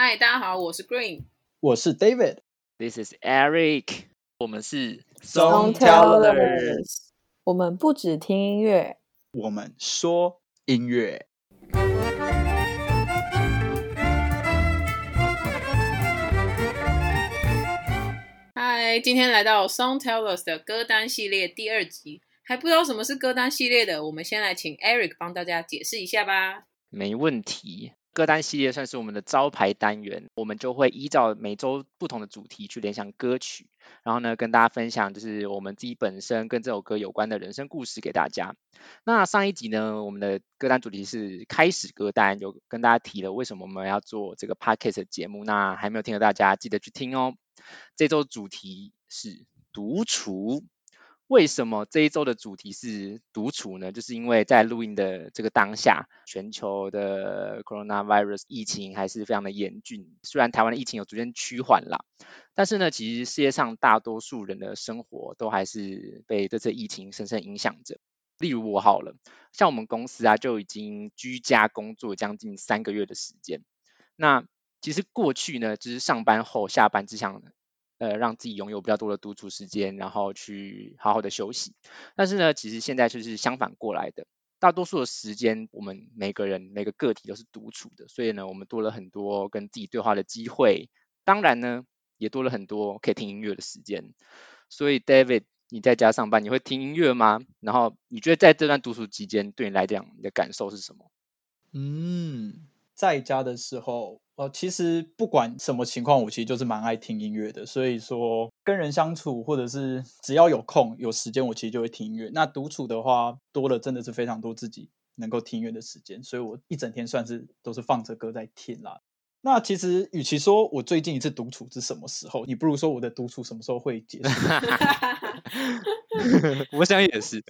嗨，大家好，我是 Green，我是 David，This is Eric，我们是 Songtellers，我们不只听音乐，我们说音乐。嗨，今天来到 Songtellers 的歌单系列第二集，还不知道什么是歌单系列的，我们先来请 Eric 帮大家解释一下吧。没问题。歌单系列算是我们的招牌单元，我们就会依照每周不同的主题去联想歌曲，然后呢，跟大家分享就是我们自己本身跟这首歌有关的人生故事给大家。那上一集呢，我们的歌单主题是开始歌单，有跟大家提了为什么我们要做这个 podcast 节目，那还没有听的大家记得去听哦。这周主题是独处。为什么这一周的主题是独处呢？就是因为在录音的这个当下，全球的 coronavirus 疫情还是非常的严峻。虽然台湾的疫情有逐渐趋缓了，但是呢，其实世界上大多数人的生活都还是被这次疫情深深影响着。例如我好了，像我们公司啊，就已经居家工作将近三个月的时间。那其实过去呢，就是上班后下班只想。呃，让自己拥有比较多的独处时间，然后去好好的休息。但是呢，其实现在就是相反过来的，大多数的时间，我们每个人每个个体都是独处的，所以呢，我们多了很多跟自己对话的机会。当然呢，也多了很多可以听音乐的时间。所以，David，你在家上班，你会听音乐吗？然后，你觉得在这段独处期间，对你来讲，你的感受是什么？嗯，在家的时候。哦，其实不管什么情况，我其实就是蛮爱听音乐的。所以说，跟人相处，或者是只要有空有时间，我其实就会听音乐。那独处的话，多了真的是非常多自己能够听音乐的时间。所以我一整天算是都是放着歌在听啦。那其实，与其说我最近一次独处是什么时候，你不如说我的独处什么时候会结束。我想也是。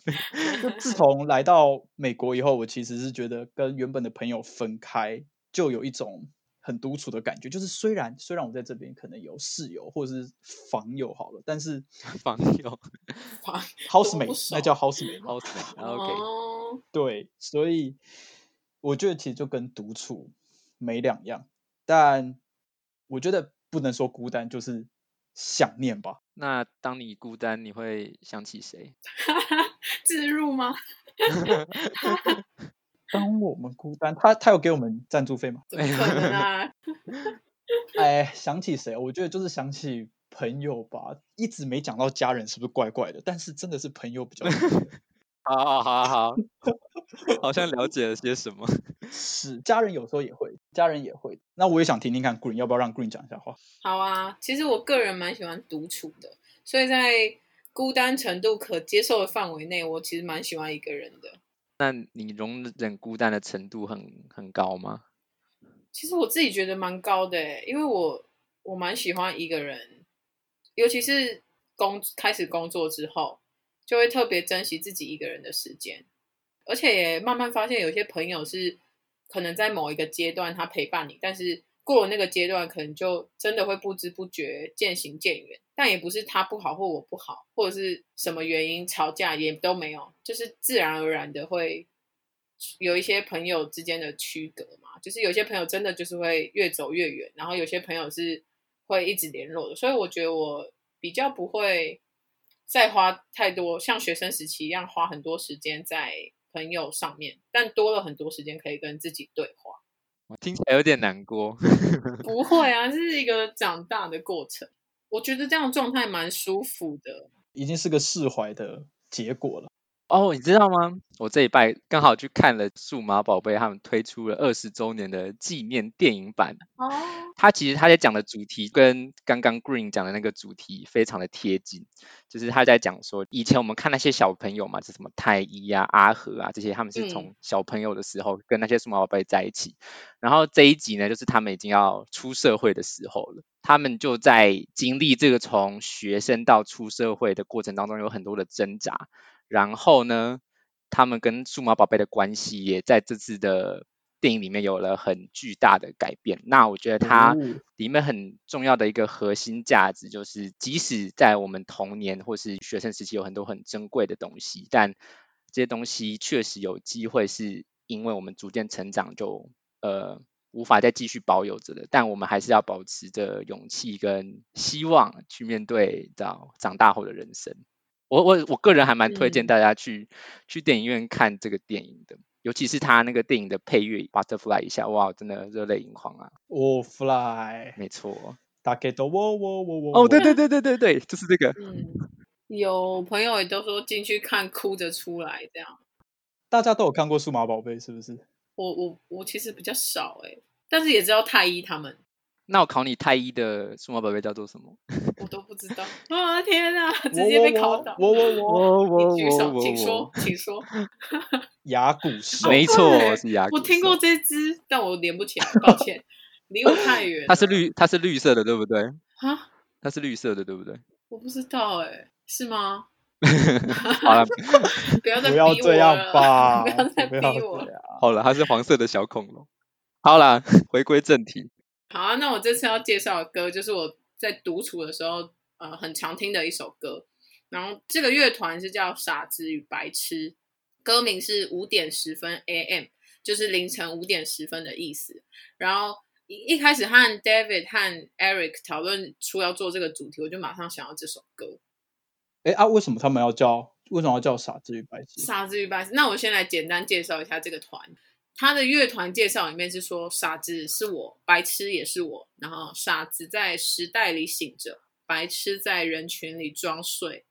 就自从来到美国以后，我其实是觉得跟原本的朋友分开，就有一种。很独处的感觉，就是虽然虽然我在这边可能有室友或者是房友好了，但是 房友 房 housemate 那叫 housemate housemate，OK，对，所以我觉得其实就跟独处没两样，但我觉得不能说孤单，就是想念吧。那当你孤单，你会想起谁？自入吗？当我们孤单，他他有给我们赞助费吗？怎么可能啊？哎，想起谁？我觉得就是想起朋友吧。一直没讲到家人，是不是怪怪的？但是真的是朋友比较多。好好好好，好像了解了些什么。是家人有时候也会，家人也会。那我也想听听看，Green 要不要让 Green 讲一下话？好啊，其实我个人蛮喜欢独处的，所以在孤单程度可接受的范围内，我其实蛮喜欢一个人的。那你容忍孤单的程度很很高吗？其实我自己觉得蛮高的，因为我我蛮喜欢一个人，尤其是工开始工作之后，就会特别珍惜自己一个人的时间，而且也慢慢发现有些朋友是可能在某一个阶段他陪伴你，但是。过了那个阶段，可能就真的会不知不觉渐行渐远。但也不是他不好或我不好，或者是什么原因吵架也都没有，就是自然而然的会有一些朋友之间的区隔嘛。就是有些朋友真的就是会越走越远，然后有些朋友是会一直联络的。所以我觉得我比较不会再花太多像学生时期一样花很多时间在朋友上面，但多了很多时间可以跟自己对话。我听起来有点难过。不会啊，这是一个长大的过程。我觉得这样状态蛮舒服的，已经是个释怀的结果了。哦，你知道吗？我这一拜刚好去看了《数码宝贝》，他们推出了二十周年的纪念电影版。哦，他其实他在讲的主题跟刚刚 Green 讲的那个主题非常的贴近，就是他在讲说，以前我们看那些小朋友嘛，就什么太一啊、阿和啊这些，他们是从小朋友的时候跟那些数码宝贝在一起。嗯。然后这一集呢，就是他们已经要出社会的时候了，他们就在经历这个从学生到出社会的过程当中，有很多的挣扎。然后呢，他们跟数码宝贝的关系也在这次的电影里面有了很巨大的改变。那我觉得它里面很重要的一个核心价值就是，即使在我们童年或是学生时期有很多很珍贵的东西，但这些东西确实有机会是因为我们逐渐成长就呃无法再继续保有着的，但我们还是要保持着勇气跟希望去面对到长大后的人生。我我我个人还蛮推荐大家去、嗯、去电影院看这个电影的，尤其是他那个电影的配乐《Butterfly》一下，哇，真的热泪盈眶啊！哦，Fly，没错，大概都喔喔喔喔，哦，对对对对对对，就是这个。嗯，有朋友也都说进去看哭着出来这样。大家都有看过《数码宝贝》是不是？我我我其实比较少哎、欸，但是也知道太一他们。那我考你，太一的数码宝贝叫做什么？我都不知道。啊天哪，直接被考倒！我我我我我举手，请说，请说。亚古兽，没错，是亚古。我听过这只，但我连不起来，抱歉，离我太远。它是绿，它是绿色的，对不对？啊？它是绿色的，对不对？我不知道，哎，是吗？好了，不要再不要这样吧！不要再逼我了。好了，它是黄色的小恐龙。好了，回归正题。好啊，那我这次要介绍的歌就是我在独处的时候，呃，很常听的一首歌。然后这个乐团是叫傻子与白痴，歌名是五点十分 AM，就是凌晨五点十分的意思。然后一一开始和 David 和 Eric 讨论出要做这个主题，我就马上想要这首歌。哎啊，为什么他们要叫？为什么要叫傻子与白痴？傻子与白痴。那我先来简单介绍一下这个团。他的乐团介绍里面是说，傻子是我，白痴也是我。然后傻子在时代里醒着，白痴在人群里装睡，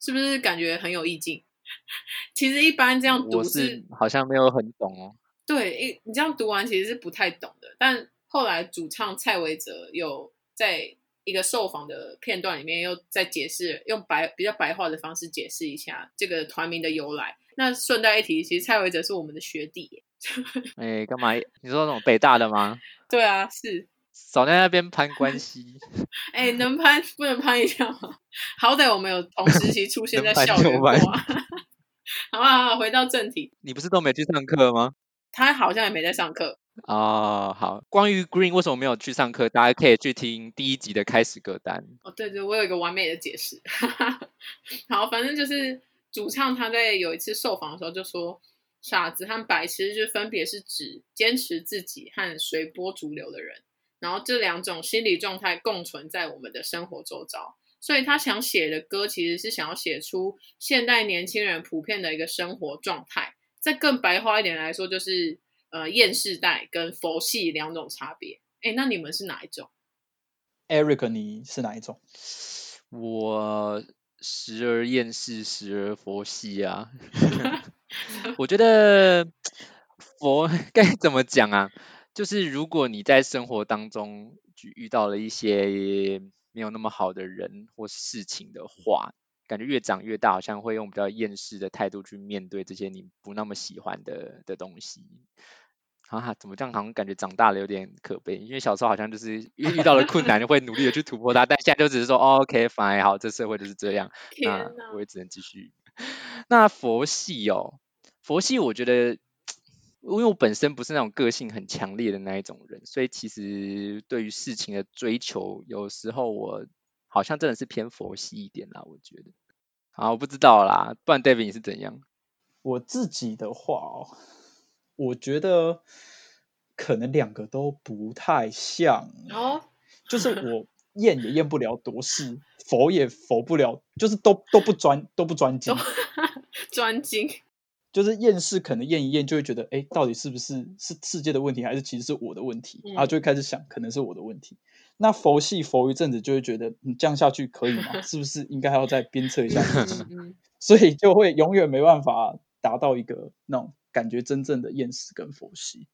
是不是感觉很有意境？其实一般这样读是，是好像没有很懂哦。对，你这样读完其实是不太懂的。但后来主唱蔡维泽有在一个受访的片段里面又在解释，用白比较白话的方式解释一下这个团名的由来。那顺带一提，其实蔡维泽是我们的学弟。哎，干嘛？你说那种北大的吗？对啊，是。少在那边攀关系。哎，能攀不能攀一下吗？好歹我们有同时期出现在校园过。好啊，好，回到正题。你不是都没去上课吗？他好像也没在上课。哦，好。关于 Green 为什么没有去上课，大家可以去听第一集的开始歌单。哦，对对，我有一个完美的解释。好，反正就是主唱他在有一次受访的时候就说。傻子和白痴就分别是指坚持自己和随波逐流的人，然后这两种心理状态共存在我们的生活周遭，所以他想写的歌其实是想要写出现代年轻人普遍的一个生活状态。再更白话一点来说，就是呃厌世代跟佛系两种差别。哎，那你们是哪一种？Eric，你是哪一种？我时而厌世，时而佛系啊。我觉得佛 该怎么讲啊？就是如果你在生活当中遇到了一些没有那么好的人或事情的话，感觉越长越大，好像会用比较厌世的态度去面对这些你不那么喜欢的的东西。啊，怎么这样？好像感觉长大了有点可悲，因为小时候好像就是遇 遇到了困难就会努力的去突破它，但现在就只是说，哦，OK fine，好，这社会就是这样，那我也只能继续。那佛系哦。佛系，我觉得，因为我本身不是那种个性很强烈的那一种人，所以其实对于事情的追求，有时候我好像真的是偏佛系一点啦。我觉得，啊，我不知道啦，不然 David 你是怎样？我自己的话哦，我觉得可能两个都不太像哦，就是我验也验不了多事，佛也佛不了，就是都都不专都不专精，专精。就是厌世，可能厌一厌就会觉得，哎，到底是不是是世界的问题，还是其实是我的问题？然后就会开始想，可能是我的问题。嗯、那佛系佛一阵子，就会觉得，你这样下去可以吗？是不是应该还要再鞭策一下自己？所以就会永远没办法达到一个那种感觉真正的厌世跟佛系。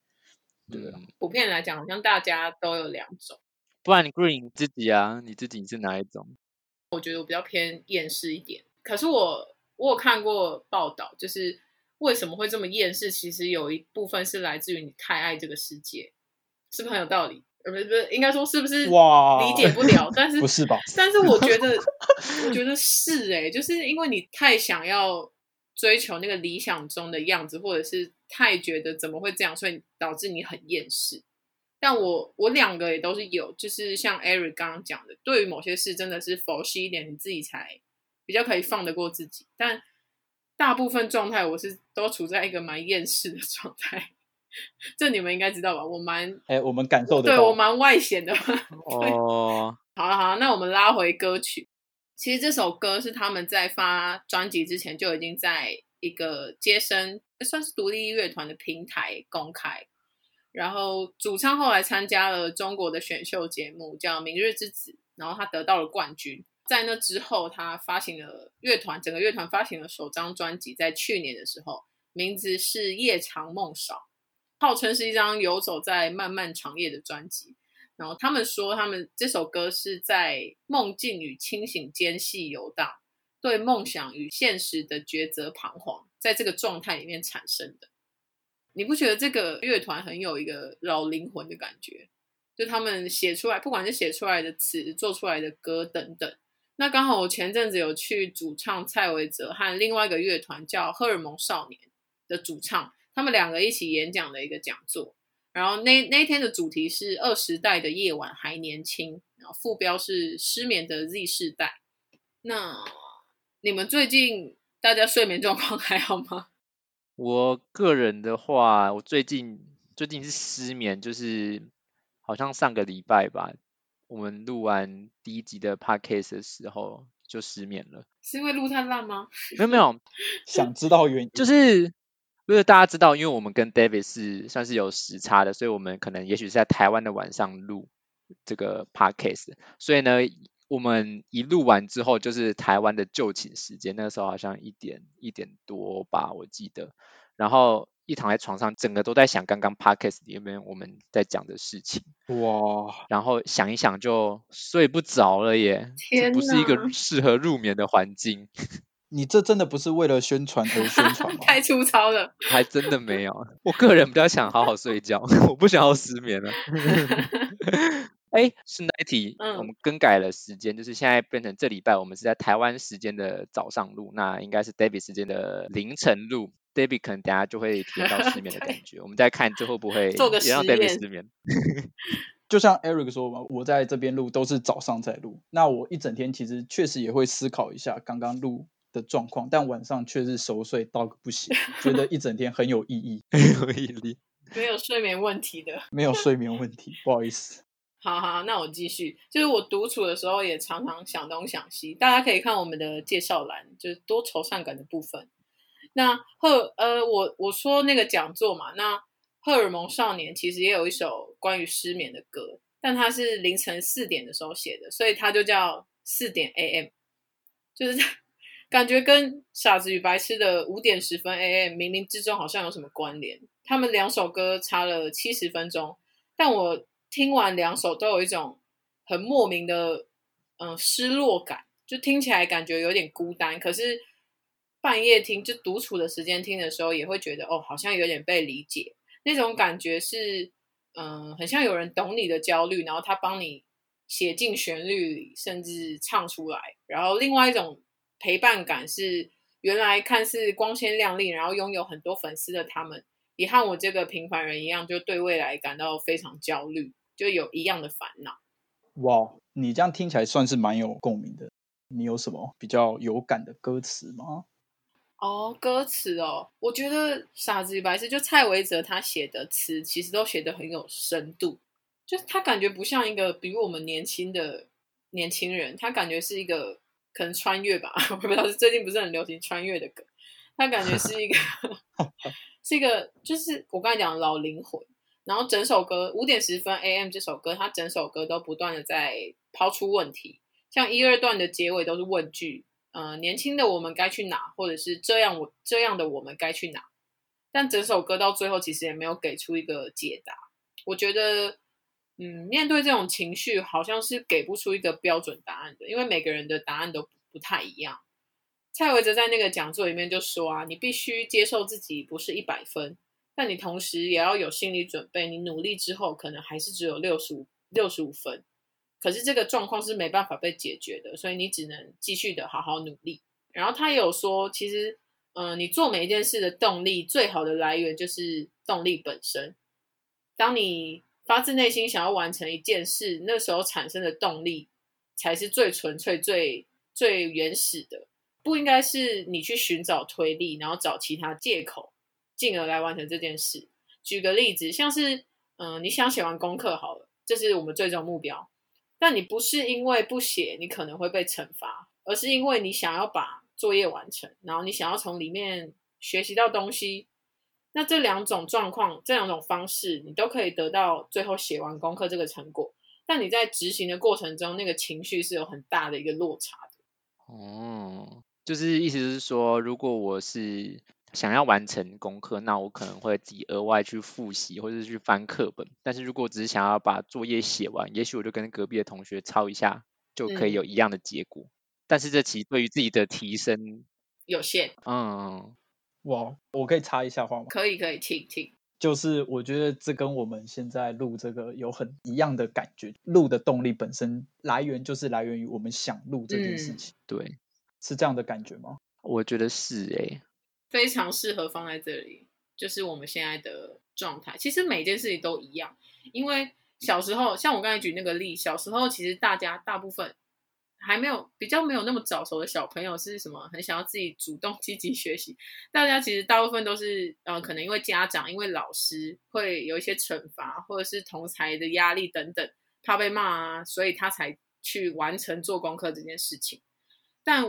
对啊，普遍来讲，好像大家都有两种。不然你 Green 自己啊，你自己是哪一种？我觉得我比较偏厌世一点。可是我我有看过报道，就是。为什么会这么厌世？其实有一部分是来自于你太爱这个世界，是不是很有道理？呃，不是，不是，应该说是不是？哇，理解不了。但是不是吧？但是我觉得，我觉得是哎、欸，就是因为你太想要追求那个理想中的样子，或者是太觉得怎么会这样，所以导致你很厌世。但我我两个也都是有，就是像 Eric 刚刚讲的，对于某些事真的是佛系一点，你自己才比较可以放得过自己，但。大部分状态我是都处在一个蛮厌世的状态。这你们应该知道吧？我蛮哎、欸，我们感受得到，对我蛮外显的。哦，好了好了，那我们拉回歌曲。其实这首歌是他们在发专辑之前就已经在一个接生算是独立乐团的平台公开。然后主唱后来参加了中国的选秀节目，叫《明日之子》，然后他得到了冠军。在那之后，他发行了乐团整个乐团发行了首张专辑，在去年的时候，名字是《夜长梦少》，号称是一张游走在漫漫长夜的专辑。然后他们说，他们这首歌是在梦境与清醒间隙游荡，对梦想与现实的抉择彷徨，在这个状态里面产生的。你不觉得这个乐团很有一个老灵魂的感觉？就他们写出来，不管是写出来的词、做出来的歌等等。那刚好我前阵子有去主唱蔡维泽和另外一个乐团叫荷尔蒙少年的主唱，他们两个一起演讲的一个讲座。然后那那天的主题是二十代的夜晚还年轻，然后副标是失眠的 Z 世代。那你们最近大家睡眠状况还好吗？我个人的话，我最近最近是失眠，就是好像上个礼拜吧，我们录完第一集的 podcast 的时候就失眠了。是因为录太烂吗？没 有没有，想知道原因，就是因为大家知道，因为我们跟 David 是算是有时差的，所以我们可能也许是在台湾的晚上录这个 podcast，所以呢。我们一录完之后，就是台湾的就寝时间，那个时候好像一点一点多吧，我记得。然后一躺在床上，整个都在想刚刚 podcast 里面我们在讲的事情。哇！然后想一想就睡不着了耶，天哪，这不是一个适合入眠的环境。你这真的不是为了宣传而宣传吗？太粗糙了，还真的没有。我个人比较想好好睡觉，我不想要失眠了。哎，顺带一提，嗯，我们更改了时间，就是现在变成这礼拜，我们是在台湾时间的早上录，那应该是 David 时间的凌晨录。David 可能等下就会体验到失眠的感 觉，我们再看最后不会做个也让 David 失眠。就像 Eric 说嘛，我在这边录都是早上在录，那我一整天其实确实也会思考一下刚刚录的状况，但晚上却是熟睡到个不行，觉得一整天很有意义，很有意义，没有睡眠问题的，没有睡眠问题，不好意思。好好，那我继续。就是我独处的时候，也常常想东想西。大家可以看我们的介绍栏，就是多愁善感的部分。那荷呃，我我说那个讲座嘛，那荷尔蒙少年其实也有一首关于失眠的歌，但他是凌晨四点的时候写的，所以他就叫四点 AM，就是 感觉跟傻子与白痴的五点十分 AM 冥冥之中好像有什么关联。他们两首歌差了七十分钟，但我。听完两首都有一种很莫名的嗯失落感，就听起来感觉有点孤单。可是半夜听就独处的时间听的时候，也会觉得哦，好像有点被理解。那种感觉是嗯，很像有人懂你的焦虑，然后他帮你写进旋律里，甚至唱出来。然后另外一种陪伴感是，原来看似光鲜亮丽，然后拥有很多粉丝的他们，也和我这个平凡人一样，就对未来感到非常焦虑。就有一样的烦恼。哇，你这样听起来算是蛮有共鸣的。你有什么比较有感的歌词吗？哦，歌词哦，我觉得《傻子与白痴》就蔡维泽他写的词，其实都写得很有深度。就是他感觉不像一个比我们年轻的年轻人，他感觉是一个可能穿越吧。我不知道是最近不是很流行穿越的歌，他感觉是一个 是一个，就是我刚才讲的老灵魂。然后整首歌五点十分 AM 这首歌，它整首歌都不断的在抛出问题，像一二段的结尾都是问句，呃，年轻的我们该去哪，或者是这样我这样的我们该去哪？但整首歌到最后其实也没有给出一个解答。我觉得，嗯，面对这种情绪，好像是给不出一个标准答案的，因为每个人的答案都不太一样。蔡维泽在那个讲座里面就说啊，你必须接受自己不是一百分。但你同时也要有心理准备，你努力之后可能还是只有六十五六十五分，可是这个状况是没办法被解决的，所以你只能继续的好好努力。然后他也有说，其实，嗯、你做每一件事的动力最好的来源就是动力本身。当你发自内心想要完成一件事，那时候产生的动力才是最纯粹、最最原始的，不应该是你去寻找推力，然后找其他借口。进而来完成这件事。举个例子，像是嗯、你想写完功课好了，这是我们最终目标，但你不是因为不写你可能会被惩罚，而是因为你想要把作业完成，然后你想要从里面学习到东西，那这两种状况，这两种方式，你都可以得到最后写完功课这个成果。但你在执行的过程中，那个情绪是有很大的一个落差的。哦，就是意思是说，如果我是想要完成功课，那我可能会自己额外去复习或者是去翻课本。但是如果只是想要把作业写完，也许我就跟隔壁的同学抄一下，就可以有一样的结果。嗯但是这其实对于自己的提升有限。嗯，哇，我可以插一下话吗？可以，可以，请请。就是我觉得这跟我们现在录这个有很一样的感觉，录的动力本身来源就是来源于我们想录这件事情。嗯、对，是这样的感觉吗？我觉得是诶、欸，非常适合放在这里，就是我们现在的状态。其实每件事情都一样，因为小时候，像我刚才举那个例，小时候其实大家大部分。还没有比较没有那么早熟的小朋友是什么？很想要自己主动 积极学习。大家其实大部分都是呃，可能因为家长、因为老师会有一些惩罚，或者是同才的压力等等，怕被骂啊，所以他才去完成做功课这件事情。但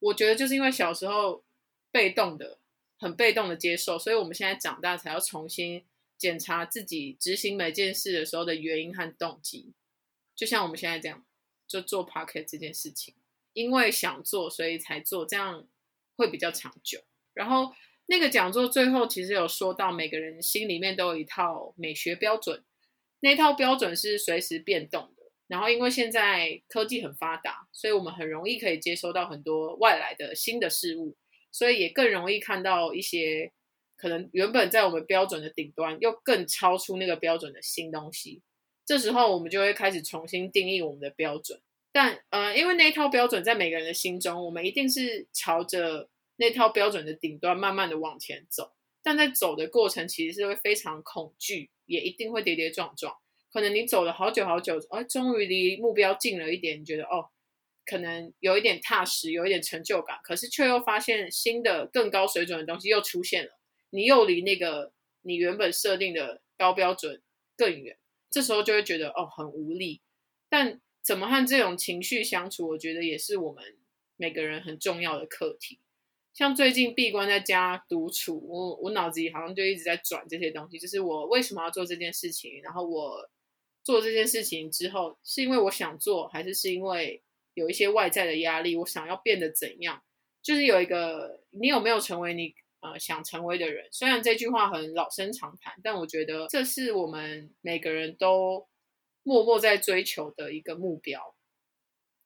我觉得就是因为小时候被动的、很被动的接受，所以我们现在长大才要重新检查自己执行每件事的时候的原因和动机。就像我们现在这样。就做 pocket 这件事情，因为想做，所以才做，这样会比较长久。然后那个讲座最后其实有说到，每个人心里面都有一套美学标准，那套标准是随时变动的。然后因为现在科技很发达，所以我们很容易可以接收到很多外来的新的事物，所以也更容易看到一些可能原本在我们标准的顶端，又更超出那个标准的新东西。这时候我们就会开始重新定义我们的标准，但呃，因为那一套标准在每个人的心中，我们一定是朝着那套标准的顶端慢慢的往前走，但在走的过程其实是会非常恐惧，也一定会跌跌撞撞。可能你走了好久好久，哎，终于离目标近了一点，你觉得哦，可能有一点踏实，有一点成就感，可是却又发现新的更高水准的东西又出现了，你又离那个你原本设定的高标准更远。这时候就会觉得哦，很无力，但怎么和这种情绪相处，我觉得也是我们每个人很重要的课题。像最近闭关在家独处，我我脑子里好像就一直在转这些东西，就是我为什么要做这件事情，然后我做这件事情之后，是因为我想做，还是是因为有一些外在的压力，我想要变得怎样？就是有一个，你有没有成为你？呃，想成为的人，虽然这句话很老生常谈，但我觉得这是我们每个人都默默在追求的一个目标。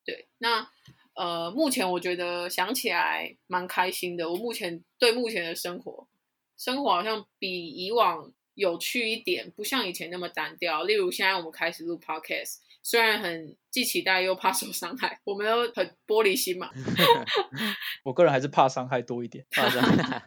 对，那呃，目前我觉得想起来蛮开心的。我目前对目前的生活，生活好像比以往有趣一点，不像以前那么单调。例如现在我们开始录 Podcast，虽然很既期待又怕受伤害，我们都很玻璃心嘛。我个人还是怕伤害多一点。怕伤害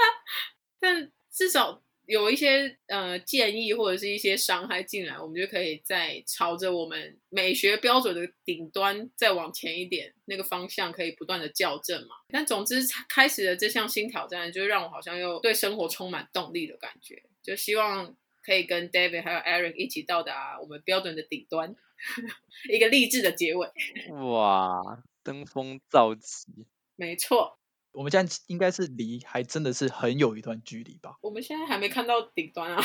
但至少有一些呃建议或者是一些伤害进来，我们就可以再朝着我们美学标准的顶端再往前一点，那个方向可以不断的校正嘛。但总之开始的这项新挑战，就让我好像又对生活充满动力的感觉。就希望可以跟 David 还有 Eric 一起到达我们标准的顶端，一个励志的结尾。哇，登峰造极，没错。我们现在应该是离还真的是很有一段距离吧？我们现在还没看到顶端啊，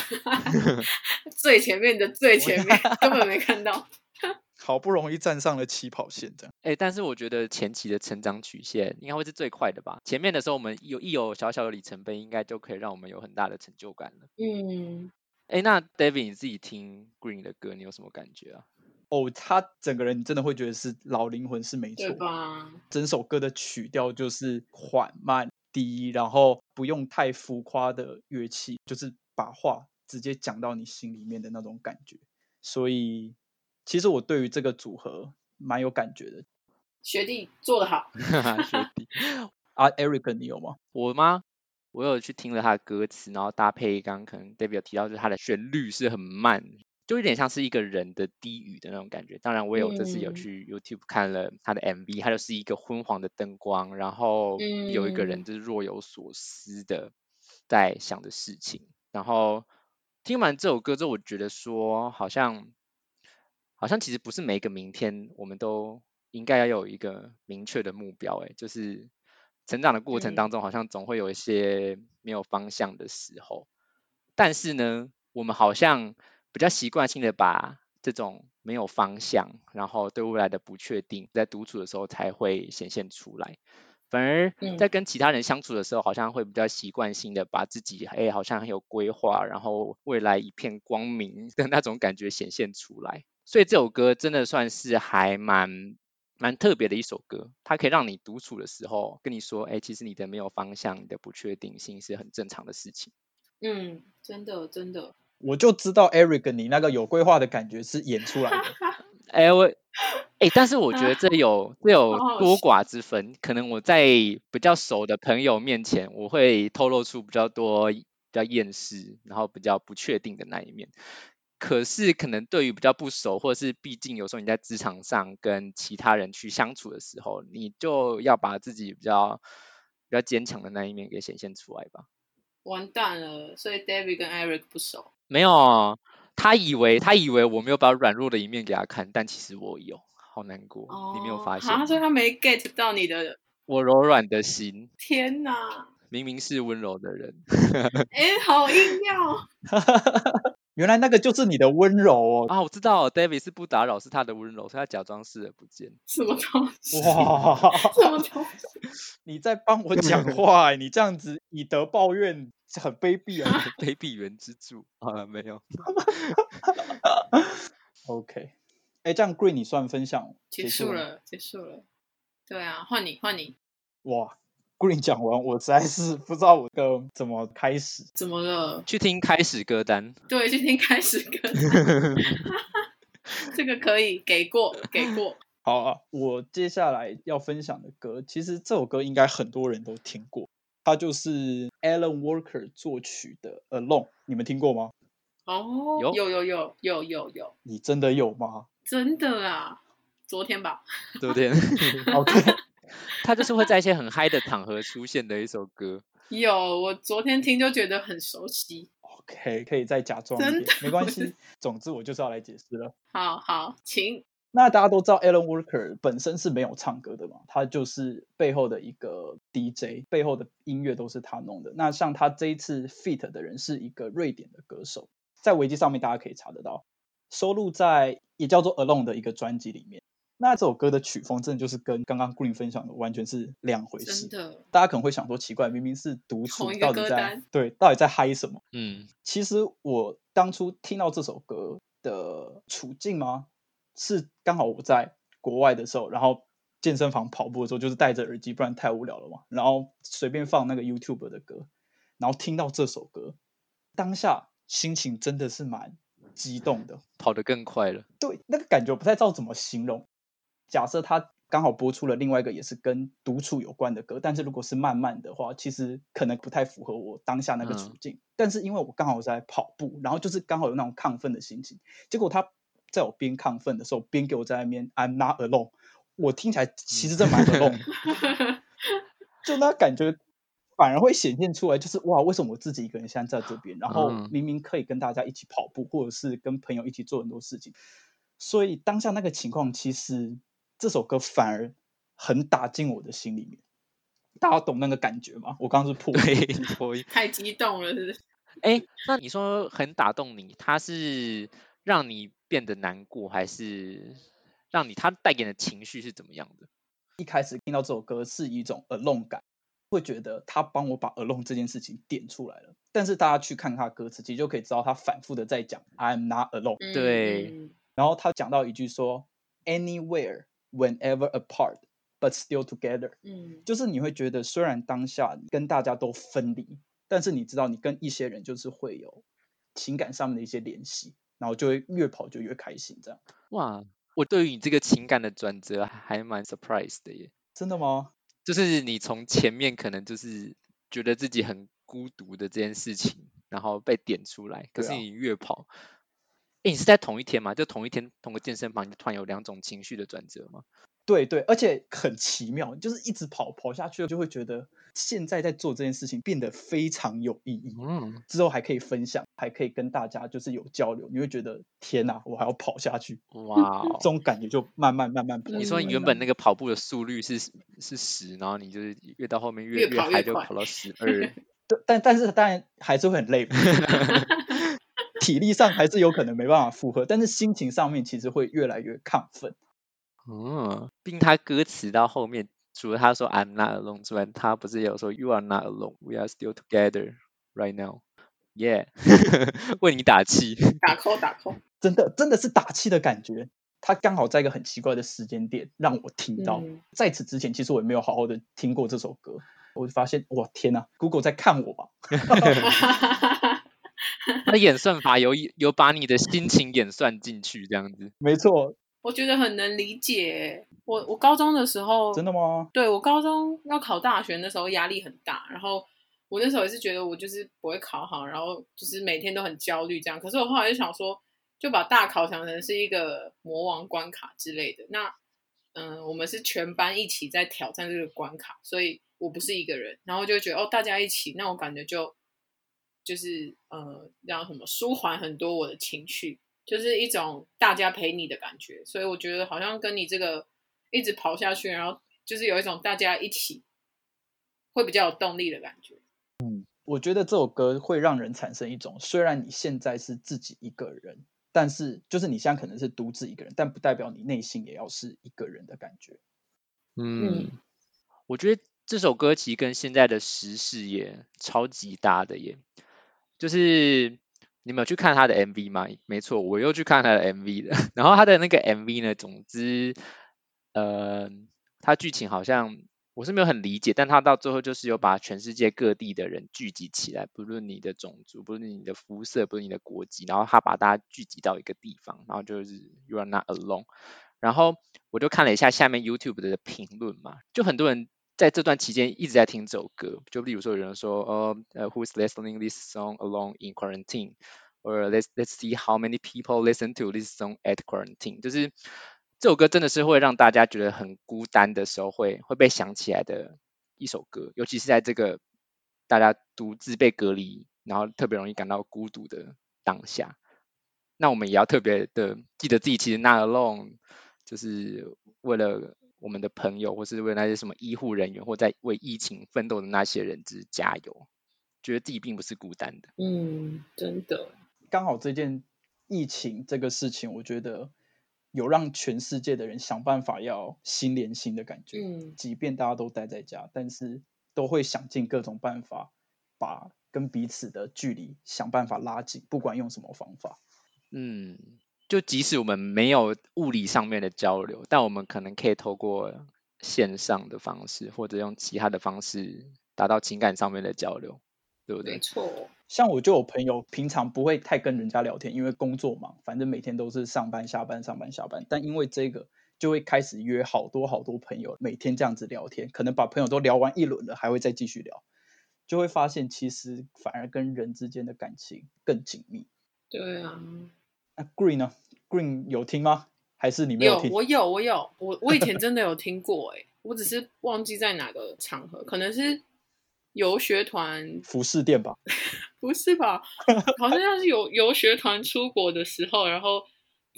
最前面的最前面 根本没看到，好不容易站上了起跑线，这样。哎、欸，但是我觉得前期的成长曲线应该会是最快的吧？前面的时候我们有一有小小的里程碑，应该就可以让我们有很大的成就感了。嗯，哎、欸，那 David 你自己听 Green 的歌，你有什么感觉啊？哦，他整个人你真的会觉得是老灵魂是没错，对吧？整首歌的曲调就是缓慢低，然后不用太浮夸的乐器，就是把话直接讲到你心里面的那种感觉。所以，其实我对于这个组合蛮有感觉的。学弟做得好，学弟 啊，Eric 你有吗？我吗？我有去听了他的歌词，然后搭配刚刚可能 David 有提到，就是他的旋律是很慢。就有点像是一个人的低语的那种感觉。当然，我有这次有去 YouTube 看了他的 MV，它就是一个昏黄的灯光，然后有一个人就是若有所思的在想的事情。然后听完这首歌之后，我觉得说好像好像其实不是每一个明天我们都应该要有一个明确的目标，哎，就是成长的过程当中，好像总会有一些没有方向的时候。但是呢，我们好像比较习惯性的把这种没有方向，然后对未来的不确定，在独处的时候才会显现出来。反而在跟其他人相处的时候，好像会比较习惯性的把自己，哎，好像很有规划，然后未来一片光明的那种感觉显现出来。所以这首歌真的算是还蛮蛮特别的一首歌，它可以让你独处的时候跟你说，哎，其实你的没有方向，你的不确定性是很正常的事情。嗯，真的真的，我就知道 Eric 你那个有规划的感觉是演出来的。哎，我。哎，但是我觉得这有 这有多寡之分，可能我在比较熟的朋友面前，我会透露出比较多比较厌世，然后比较不确定的那一面。可是可能对于比较不熟，或者是毕竟有时候你在职场上跟其他人去相处的时候，你就要把自己比较比较坚强的那一面给显现出来吧。完蛋了，所以 David 跟 Eric 不熟。没有，他以为他以为我没有把软弱的一面给他看，但其实我有。好难过，哦、你没有发现？他说他没 get 到你的我柔软的心。天哪，明明是温柔的人。哎、欸，好硬要。原来那个就是你的温柔哦。啊，我知道，David 是不打扰，是他的温柔，所以他假装视而不见。什么东西？哇，什么东西？你在帮我讲话、欸？你这样子以德报怨，很卑鄙啊！卑鄙原之助啊，没有。OK。哎，这样 Green 你算分享结束了，结束了。对啊，换你，换你。哇，Green 讲完，我实在是 不知道我的怎么开始。怎么了？去听开始歌单。对，去听开始歌单。这个可以给过，给过。好啊，我接下来要分享的歌，其实这首歌应该很多人都听过，它就是 Alan Walker 作曲的《Alone》，你们听过吗？哦，有有有有有有有。你真的有吗？真的啊，昨天吧，昨天，OK，他就是会在一些很嗨的场合出现的一首歌。有，我昨天听就觉得很熟悉。OK，可以再假装一点，没关系。总之，我就是要来解释了。好好，请。那大家都知道，Alan Walker 本身是没有唱歌的嘛，他就是背后的一个 DJ，背后的音乐都是他弄的。那像他这一次 feat 的人是一个瑞典的歌手，在维基上面大家可以查得到。收录在也叫做《Alone》的一个专辑里面。那这首歌的曲风真的就是跟刚刚 Green 分享的完全是两回事。真的，大家可能会想说奇怪，明明是独处，到底在对，到底在嗨什么？嗯，其实我当初听到这首歌的处境吗？是刚好我在国外的时候，然后健身房跑步的时候，就是戴着耳机，不然太无聊了嘛。然后随便放那个 YouTube 的歌，然后听到这首歌，当下心情真的是蛮。激动的，跑得更快了。对，那个感觉我不太知道怎么形容。假设他刚好播出了另外一个也是跟独处有关的歌，但是如果是慢慢的话，其实可能不太符合我当下那个处境。嗯、但是因为我刚好在跑步，然后就是刚好有那种亢奋的心情，结果他在我边亢奋的时候，边给我在那边 I'm not alone，我听起来其实这蛮 alone，就那感觉。反而会显现出来，就是哇，为什么我自己一个人现在在这边？然后明明可以跟大家一起跑步，或者是跟朋友一起做很多事情。所以当下那个情况，其实这首歌反而很打进我的心里面。大家懂那个感觉吗？我刚刚是 破音，太激动了，是不是？哎，那你说很打动你，它是让你变得难过，还是让你它带给你的情绪是怎么样的？一开始听到这首歌是一种 alone 感。会觉得他帮我把 alone 这件事情点出来了，但是大家去看他歌词，其实就可以知道他反复的在讲 I'm not alone。对，然后他讲到一句说 Anywhere, whenever apart, but still together。嗯，就是你会觉得虽然当下跟大家都分离，但是你知道你跟一些人就是会有情感上面的一些联系，然后就会越跑就越开心这样。哇，我对于你这个情感的转折还蛮 surprise 的耶。真的吗？就是你从前面可能就是觉得自己很孤独的这件事情，然后被点出来。可是你越跑，你是在同一天吗？就同一天同个健身房，你突然有两种情绪的转折吗？对对，而且很奇妙，就是一直跑跑下去，就会觉得现在在做这件事情变得非常有意义。嗯，之后还可以分享，还可以跟大家就是有交流，你会觉得天哪，我还要跑下去！哇、哦，这种感觉就慢慢慢慢跑。你说你原本那个跑步的速率是是十，然后你就是越到后面越越嗨就跑到十二。对，但但是当然还是会很累，体力上还是有可能没办法负荷，但是心情上面其实会越来越亢奋。嗯，并他歌词到后面，除了他说 "I'm not alone" 之外，他不是有说 "You are not alone, we are still together right now." Yeah，为你打气，打 call 打 call，真的真的是打气的感觉。他刚好在一个很奇怪的时间点让我听到。嗯、在此之前，其实我也没有好好的听过这首歌，我就发现哇天哪，Google 在看我吧？他的演算法有有把你的心情演算进去，这样子。没错。我觉得很能理解。我我高中的时候，真的吗？对，我高中要考大学的时候压力很大，然后我那时候也是觉得我就是不会考好，然后就是每天都很焦虑这样。可是我后来就想说，就把大考想成是一个魔王关卡之类的。那嗯，我们是全班一起在挑战这个关卡，所以我不是一个人。然后就觉得哦，大家一起，那我感觉就就是呃，让什么舒缓很多我的情绪。就是一种大家陪你的感觉，所以我觉得好像跟你这个一直跑下去，然后就是有一种大家一起会比较有动力的感觉。嗯，我觉得这首歌会让人产生一种，虽然你现在是自己一个人，但是就是你现在可能是独自一个人，但不代表你内心也要是一个人的感觉。嗯，我觉得这首歌其实跟现在的时事也超级搭的耶，就是。你们有去看他的 MV 吗？没错，我又去看他的 MV 了。然后他的那个 MV 呢，总之，呃，他剧情好像我是没有很理解，但他到最后就是有把全世界各地的人聚集起来，不论你的种族，不论你的肤色，不论你的国籍，然后他把大家聚集到一个地方，然后就是 You are not alone。然后我就看了一下下面 YouTube 的评论嘛，就很多人。在这段期间一直在听这首歌，就比如说有人说，呃、，Who's listening this song alone in quarantine？or let's let's see how many people listen to this song at quarantine。就是这首歌真的是会让大家觉得很孤单的时候会会被想起来的一首歌，尤其是在这个大家独自被隔离，然后特别容易感到孤独的当下。那我们也要特别的记得自己其实 not alone，就是为了。我们的朋友，或是为那些什么医护人员，或在为疫情奋斗的那些人，之加油，觉得自己并不是孤单的。嗯，真的。刚好这件疫情这个事情，我觉得有让全世界的人想办法要心连心的感觉。嗯，即便大家都待在家，但是都会想尽各种办法，把跟彼此的距离想办法拉近，不管用什么方法。嗯。就即使我们没有物理上面的交流，但我们可能可以透过线上的方式，或者用其他的方式达到情感上面的交流，对不对？没错。像我就有朋友，平常不会太跟人家聊天，因为工作忙，反正每天都是上班下班上班下班。但因为这个，就会开始约好多好多朋友，每天这样子聊天，可能把朋友都聊完一轮了，还会再继续聊，就会发现其实反而跟人之间的感情更紧密。对啊。那 Green 呢？Green 有听吗？还是你没有听？有，我有，我有，我我以前真的有听过，哎，我只是忘记在哪个场合，可能是游学团服饰店吧？不是吧？好像像是游游学团出国的时候，然后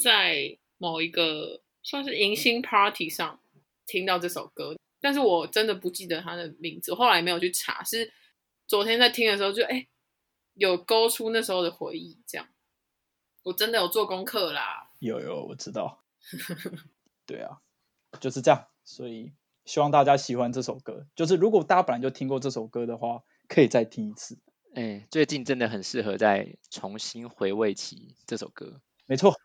在某一个算是迎新 party 上听到这首歌，但是我真的不记得他的名字，我后来没有去查，是昨天在听的时候就哎有勾出那时候的回忆，这样。我真的有做功课啦，有有，我知道。对啊，就是这样。所以希望大家喜欢这首歌。就是如果大家本来就听过这首歌的话，可以再听一次。哎、欸，最近真的很适合再重新回味起这首歌。没错。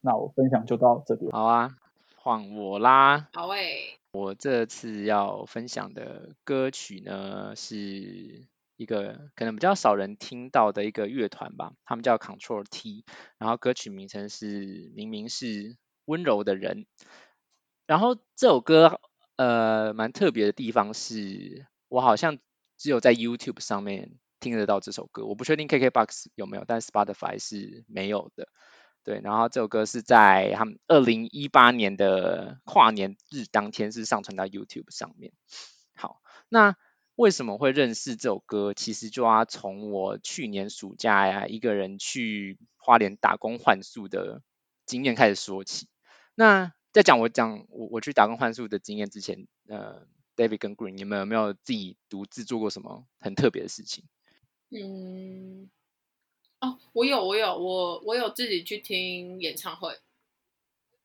那我分享就到这边。好啊，换我啦。好诶、欸。我这次要分享的歌曲呢是。一个可能比较少人听到的一个乐团吧，他们叫 Control T，然后歌曲名称是明明是温柔的人。然后这首歌呃蛮特别的地方是，我好像只有在 YouTube 上面听得到这首歌，我不确定 KKBOX 有没有，但 Spotify 是没有的。对，然后这首歌是在他们二零一八年的跨年日当天是上传到 YouTube 上面。好，那为什么会认识这首歌？其实就要从我去年暑假呀，一个人去花莲打工换宿的经验开始说起。那在讲我讲我我去打工换宿的经验之前，呃，David 跟 Green，你们有没有自己独自做过什么很特别的事情？嗯。哦，我有，我有，我我有自己去听演唱会，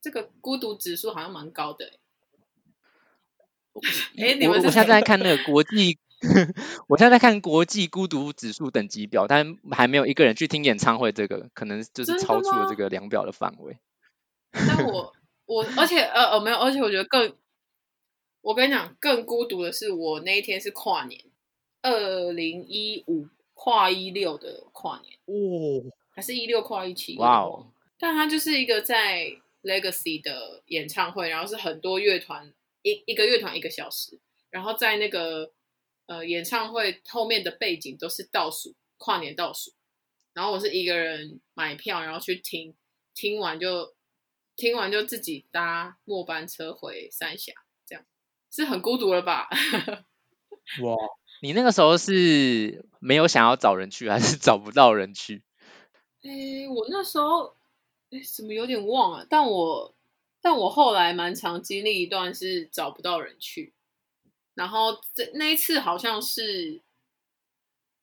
这个孤独指数好像蛮高的。哎，你们我，我现在在看那个国际，我现在在看国际孤独指数等级表，但还没有一个人去听演唱会，这个可能就是超出了这个量表的范围。但 我我而且呃呃没有，而且我觉得更，我跟你讲，更孤独的是我那一天是跨年，二零一五。跨一六的跨年哦，还是一六跨一七？哇哦！但它就是一个在 Legacy 的演唱会，然后是很多乐团一一个乐团一个小时，然后在那个呃演唱会后面的背景都是倒数跨年倒数，然后我是一个人买票，然后去听，听完就听完就自己搭末班车回三峡，这样是很孤独了吧？哇！你那个时候是没有想要找人去，还是找不到人去？诶，我那时候哎，怎么有点忘了？但我但我后来蛮常经历一段是找不到人去，然后这那一次好像是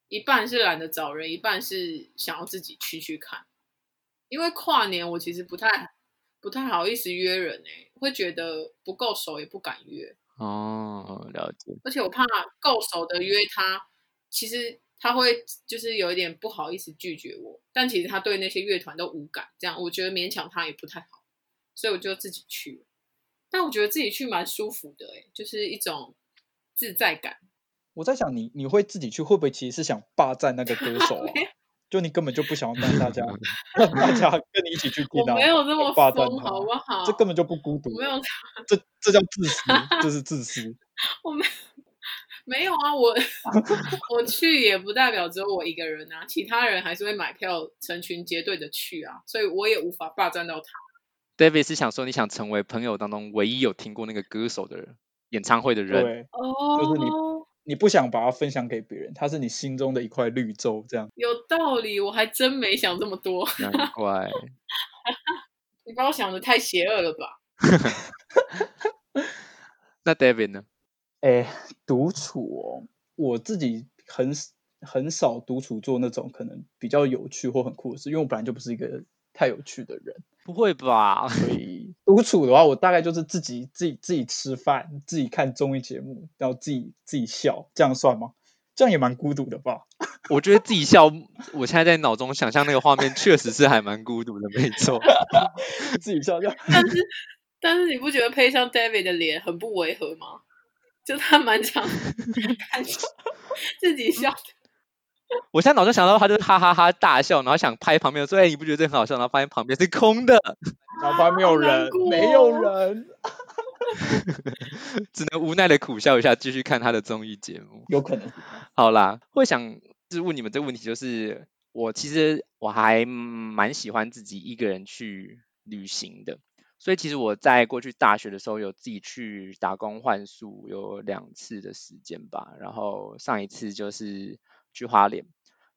一半是懒得找人，一半是想要自己去去看。因为跨年我其实不太不太好意思约人诶，会觉得不够熟，也不敢约。哦，了解。而且我怕够熟的约他，其实他会就是有一点不好意思拒绝我，但其实他对那些乐团都无感，这样我觉得勉强他也不太好，所以我就自己去。但我觉得自己去蛮舒服的，哎，就是一种自在感。我在想你，你你会自己去，会不会其实是想霸占那个歌手啊？就你根本就不想要让大家 让大家跟你一起去听啊！我没有这么霸占，好不好？这根本就不孤独，没有，这这叫自私，这是自私。我没没有啊，我我去也不代表只有我一个人啊，其他人还是会买票成群结队的去啊，所以我也无法霸占到他。David 是想说，你想成为朋友当中唯一有听过那个歌手的演唱会的人，对，哦，就是你。你不想把它分享给别人，它是你心中的一块绿洲，这样有道理。我还真没想这么多，难怪你把我想的太邪恶了吧？那 David 呢？哎，独处哦，我自己很很少独处做那种可能比较有趣或很酷的事，因为我本来就不是一个太有趣的人。不会吧？所以独处的话，我大概就是自己自己自己吃饭，自己看综艺节目，然后自己自己笑，这样算吗？这样也蛮孤独的吧？我觉得自己笑，我现在在脑中想象那个画面，确实是还蛮孤独的，没错。自己笑，笑，但是但是你不觉得配上 David 的脸很不违和吗？就他蛮常看自己笑的。我现在脑中想到他就是哈哈哈大笑，然后想拍旁边说：“哎，你不觉得这很好笑？”然后发现旁边是空的，然后旁边没有人，没有人，只能无奈的苦笑一下，继续看他的综艺节目。有可能。好啦，会想就是问你们这个问题，就是我其实我还蛮喜欢自己一个人去旅行的，所以其实我在过去大学的时候有自己去打工换宿，有两次的时间吧。然后上一次就是。去花莲，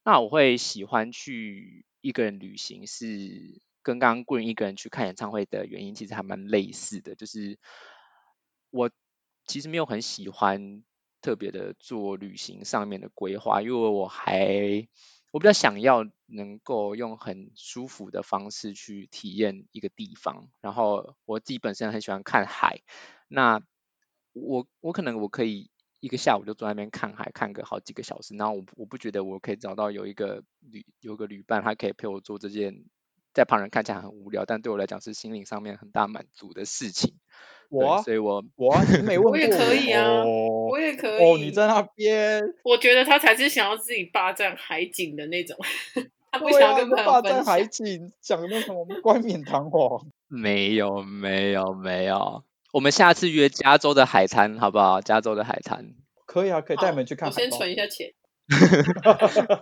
那我会喜欢去一个人旅行，是跟刚刚 Green 一个人去看演唱会的原因，其实还蛮类似的。就是我其实没有很喜欢特别的做旅行上面的规划，因为我还我比较想要能够用很舒服的方式去体验一个地方。然后我自己本身很喜欢看海，那我我可能我可以。一个下午就坐在那边看海，看个好几个小时，然后我我不觉得我可以找到有一个旅有个旅伴，他可以陪我做这件在旁人看起来很无聊，但对我来讲是心灵上面很大满足的事情。我，所以我我没问过，我也可以啊，哦、我也可以。哦，你在那边，我觉得他才是想要自己霸占海景的那种，他不想要跟朋友分享。霸占海景，讲那什么冠冕堂皇？没有没有没有。我们下次约加州的海滩，好不好？加州的海滩可以啊，可以带你们去看。我先存一下钱。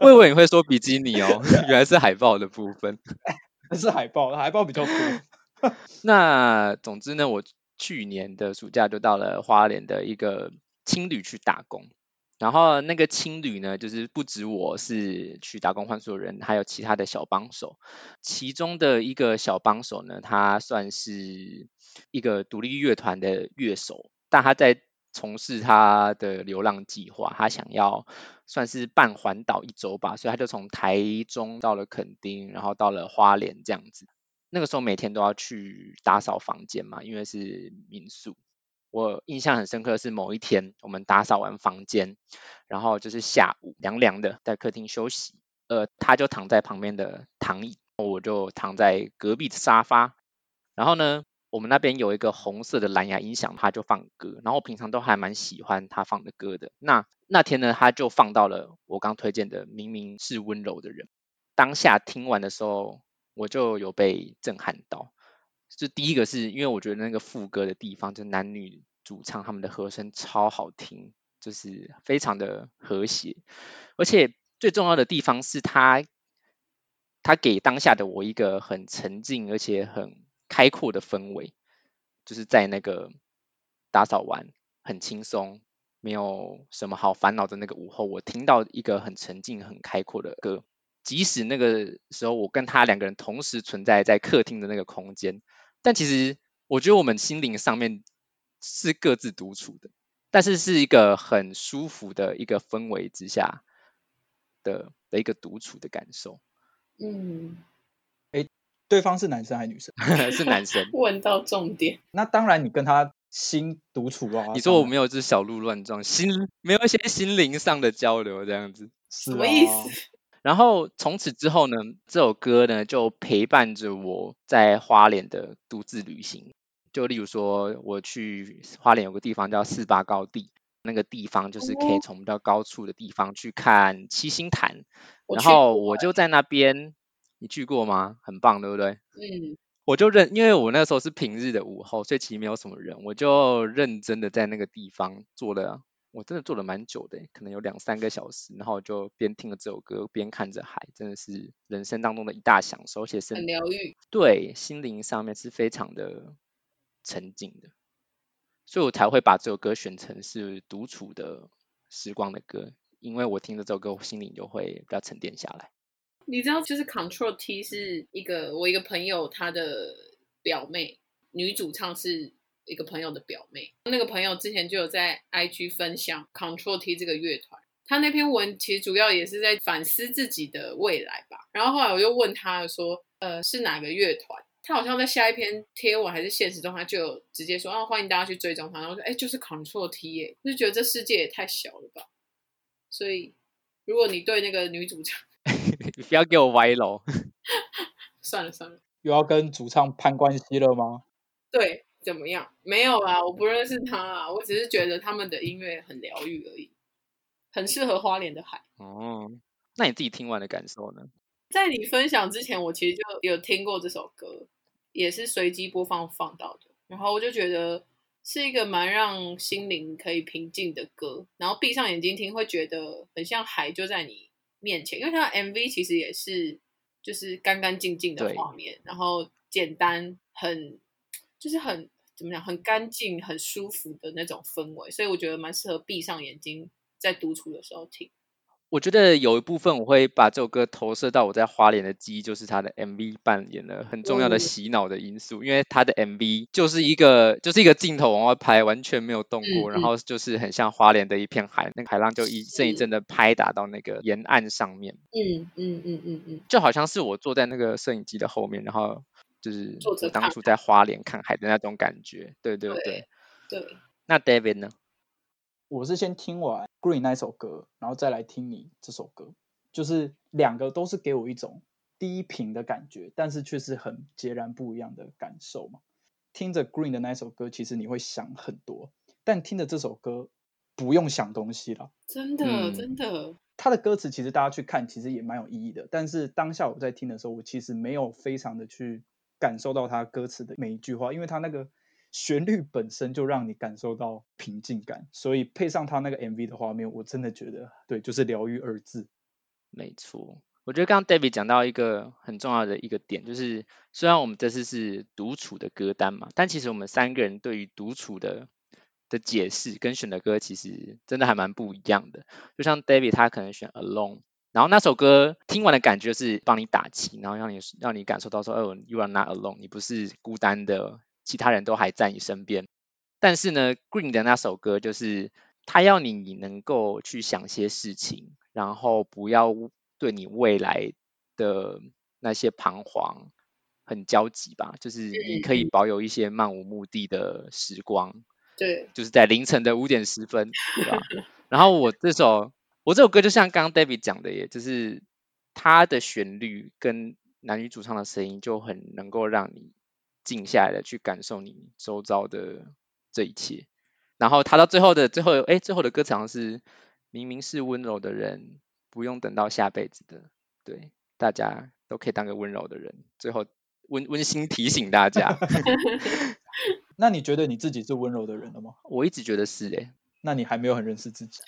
我 以为你会说比基尼哦，原来是海报的部分。是海报，海报比较多。那总之呢，我去年的暑假就到了花莲的一个青旅去打工。然后那个青旅呢，就是不止我是去打工换宿的人，还有其他的小帮手。其中的一个小帮手呢，他算是一个独立乐团的乐手，但他在从事他的流浪计划，他想要算是半环岛一周吧，所以他就从台中到了垦丁，然后到了花莲这样子。那个时候每天都要去打扫房间嘛，因为是民宿。我印象很深刻的是某一天，我们打扫完房间，然后就是下午凉凉的，在客厅休息，呃，他就躺在旁边的躺椅，我就躺在隔壁的沙发。然后呢，我们那边有一个红色的蓝牙音响，他就放歌，然后我平常都还蛮喜欢他放的歌的。那那天呢，他就放到了我刚推荐的《明明是温柔的人》。当下听完的时候，我就有被震撼到。就第一个是因为我觉得那个副歌的地方，就男女主唱他们的和声超好听，就是非常的和谐，而且最重要的地方是他，他给当下的我一个很沉静而且很开阔的氛围，就是在那个打扫完很轻松，没有什么好烦恼的那个午后，我听到一个很沉静很开阔的歌，即使那个时候我跟他两个人同时存在在客厅的那个空间。但其实，我觉得我们心灵上面是各自独处的，但是是一个很舒服的一个氛围之下的的一个独处的感受。嗯，哎，对方是男生还是女生？是男生。问到重点。那当然，你跟他心独处啊。你说我没有，就是小鹿乱撞，心没有一些心灵上的交流，这样子。什么意思？然后从此之后呢，这首歌呢就陪伴着我在花莲的独自旅行。就例如说，我去花莲有个地方叫四八高地，那个地方就是可以从比较高处的地方去看七星潭。然后我就在那边，你去过吗？很棒，对不对？嗯。我就认，因为我那时候是平日的午后，所以其实没有什么人，我就认真的在那个地方坐了。我真的坐了蛮久的，可能有两三个小时，然后就边听了这首歌，边看着海，真的是人生当中的一大享受，而且是很疗愈，对，心灵上面是非常的沉静的，所以我才会把这首歌选成是独处的时光的歌，因为我听了这首歌，我心灵就会比较沉淀下来。你知道，就是 Control T 是一个我一个朋友他的表妹，女主唱是。一个朋友的表妹，那个朋友之前就有在 IG 分享 Control T 这个乐团，他那篇文其实主要也是在反思自己的未来吧。然后后来我又问他说，呃，是哪个乐团？他好像在下一篇贴文还是现实中，他就直接说，啊，欢迎大家去追踪他。然后说，哎，就是 Control T 耶，就觉得这世界也太小了吧。所以，如果你对那个女主唱，你不要给我歪楼。算了算了，又要跟主唱攀关系了吗？对。怎么样？没有啊，我不认识他啊，我只是觉得他们的音乐很疗愈而已，很适合花莲的海。哦，那你自己听完的感受呢？在你分享之前，我其实就有听过这首歌，也是随机播放放到的，然后我就觉得是一个蛮让心灵可以平静的歌，然后闭上眼睛听，会觉得很像海就在你面前，因为他的 MV 其实也是就是干干净净的画面，然后简单很。就是很怎么讲，很干净、很舒服的那种氛围，所以我觉得蛮适合闭上眼睛在独处的时候听。我觉得有一部分我会把这首歌投射到我在花莲的记忆，就是他的 MV 扮演了很重要的洗脑的因素，嗯、因为他的 MV 就是一个就是一个镜头往外拍，完全没有动过，嗯、然后就是很像花莲的一片海，那个海浪就一阵一阵的拍打到那个沿岸上面。嗯嗯嗯嗯嗯，就好像是我坐在那个摄影机的后面，然后。就是当初在花莲看海的那种感觉，对对对对。对，那 David 呢？我是先听完 Green 那首歌，然后再来听你这首歌，就是两个都是给我一种低频的感觉，但是却是很截然不一样的感受嘛。听着 Green 的那首歌，其实你会想很多，但听着这首歌不用想东西了。真的，嗯、真的。他的歌词其实大家去看，其实也蛮有意义的。但是当下我在听的时候，我其实没有非常的去。感受到他歌词的每一句话，因为他那个旋律本身就让你感受到平静感，所以配上他那个 MV 的画面，我真的觉得对，就是疗愈二字。没错，我觉得刚刚 David 讲到一个很重要的一个点，就是虽然我们这次是独处的歌单嘛，但其实我们三个人对于独处的的解释跟选的歌其实真的还蛮不一样的。就像 David 他可能选 Alone，然后那首歌听完的感觉是帮你打气，然后让你让你感受到说，哦，You are not alone，你不是孤单的，其他人都还在你身边。但是呢，Green 的那首歌就是他要你能够去想些事情，然后不要。对你未来的那些彷徨很焦急吧，就是你可以保有一些漫无目的的时光，对，就是在凌晨的五点十分，对吧？然后我这首我这首歌就像刚刚 David 讲的，也就是它的旋律跟男女主唱的声音就很能够让你静下来的去感受你周遭的这一切。然后他到最后的最后，哎，最后的歌词是明明是温柔的人。不用等到下辈子的，对，大家都可以当个温柔的人。最后温温馨提醒大家，那你觉得你自己是温柔的人了吗？我一直觉得是哎、欸，那你还没有很认识自己。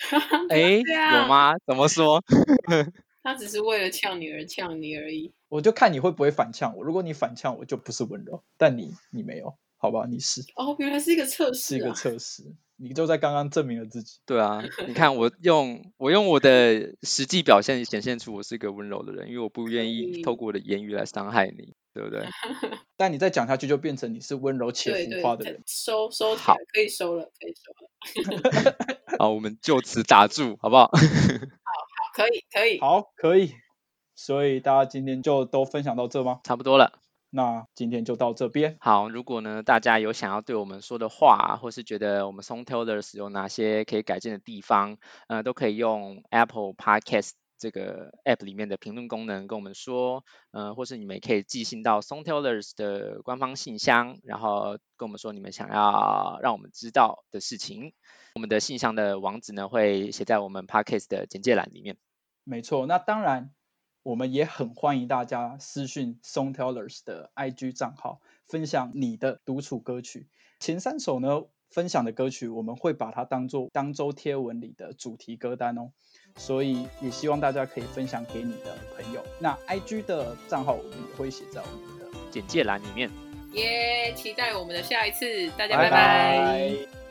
哎、啊，有吗？怎么说？他只是为了呛你而呛你而已。我就看你会不会反呛我。如果你反呛我，就不是温柔。但你你没有，好吧？你是。哦，原来是一个测试、啊，是一个测试。你就在刚刚证明了自己。对啊，你看我用我用我的实际表现显现出我是一个温柔的人，因为我不愿意透过我的言语来伤害你，对不对？但你再讲下去，就变成你是温柔且浮夸的人。对对收收好，可以收了，可以收了。好，我们就此打住，好不好？好好，可以可以。好，可以。所以大家今天就都分享到这吗？差不多了。那今天就到这边。好，如果呢大家有想要对我们说的话，或是觉得我们 Songtellers 有哪些可以改进的地方，呃，都可以用 Apple Podcast 这个 App 里面的评论功能跟我们说，呃，或是你们也可以寄信到 Songtellers 的官方信箱，然后跟我们说你们想要让我们知道的事情。我们的信箱的网址呢会写在我们 Podcast 的简介栏里面。没错，那当然。我们也很欢迎大家私讯 Songtellers 的 IG 账号，分享你的独处歌曲。前三首呢，分享的歌曲，我们会把它当做当周贴文里的主题歌单哦。所以也希望大家可以分享给你的朋友。那 IG 的账号我们也会写在我们的简介栏里面。耶，期待我们的下一次，大家拜拜。拜拜。